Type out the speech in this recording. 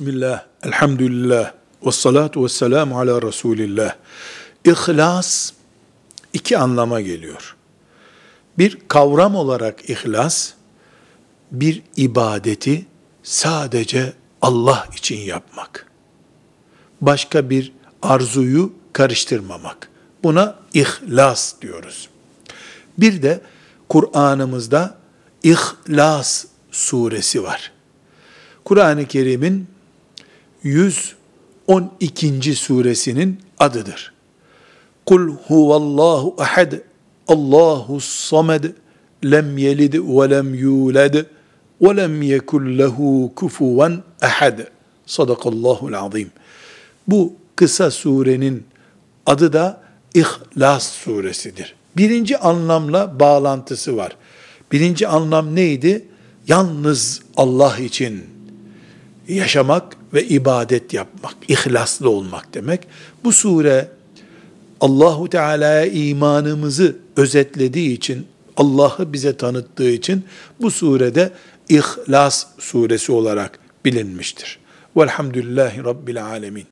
Bismillah, elhamdülillah, ve salatu ve selamu ala Resulillah. İhlas iki anlama geliyor. Bir kavram olarak ihlas, bir ibadeti sadece Allah için yapmak. Başka bir arzuyu karıştırmamak. Buna ihlas diyoruz. Bir de Kur'an'ımızda İhlas suresi var. Kur'an-ı Kerim'in 112. suresinin adıdır. Kul huvallahu ahad, Allahu samed, lem yelid ve lem yulad ve lem yekun lehu kufuven ahad. Sadakallahul azim. Bu kısa surenin adı da İhlas suresidir. Birinci anlamla bağlantısı var. Birinci anlam neydi? Yalnız Allah için yaşamak ve ibadet yapmak, ihlaslı olmak demek. Bu sure Allahu Teala'ya imanımızı özetlediği için, Allah'ı bize tanıttığı için bu surede İhlas suresi olarak bilinmiştir. Velhamdülillahi Rabbil Alemin.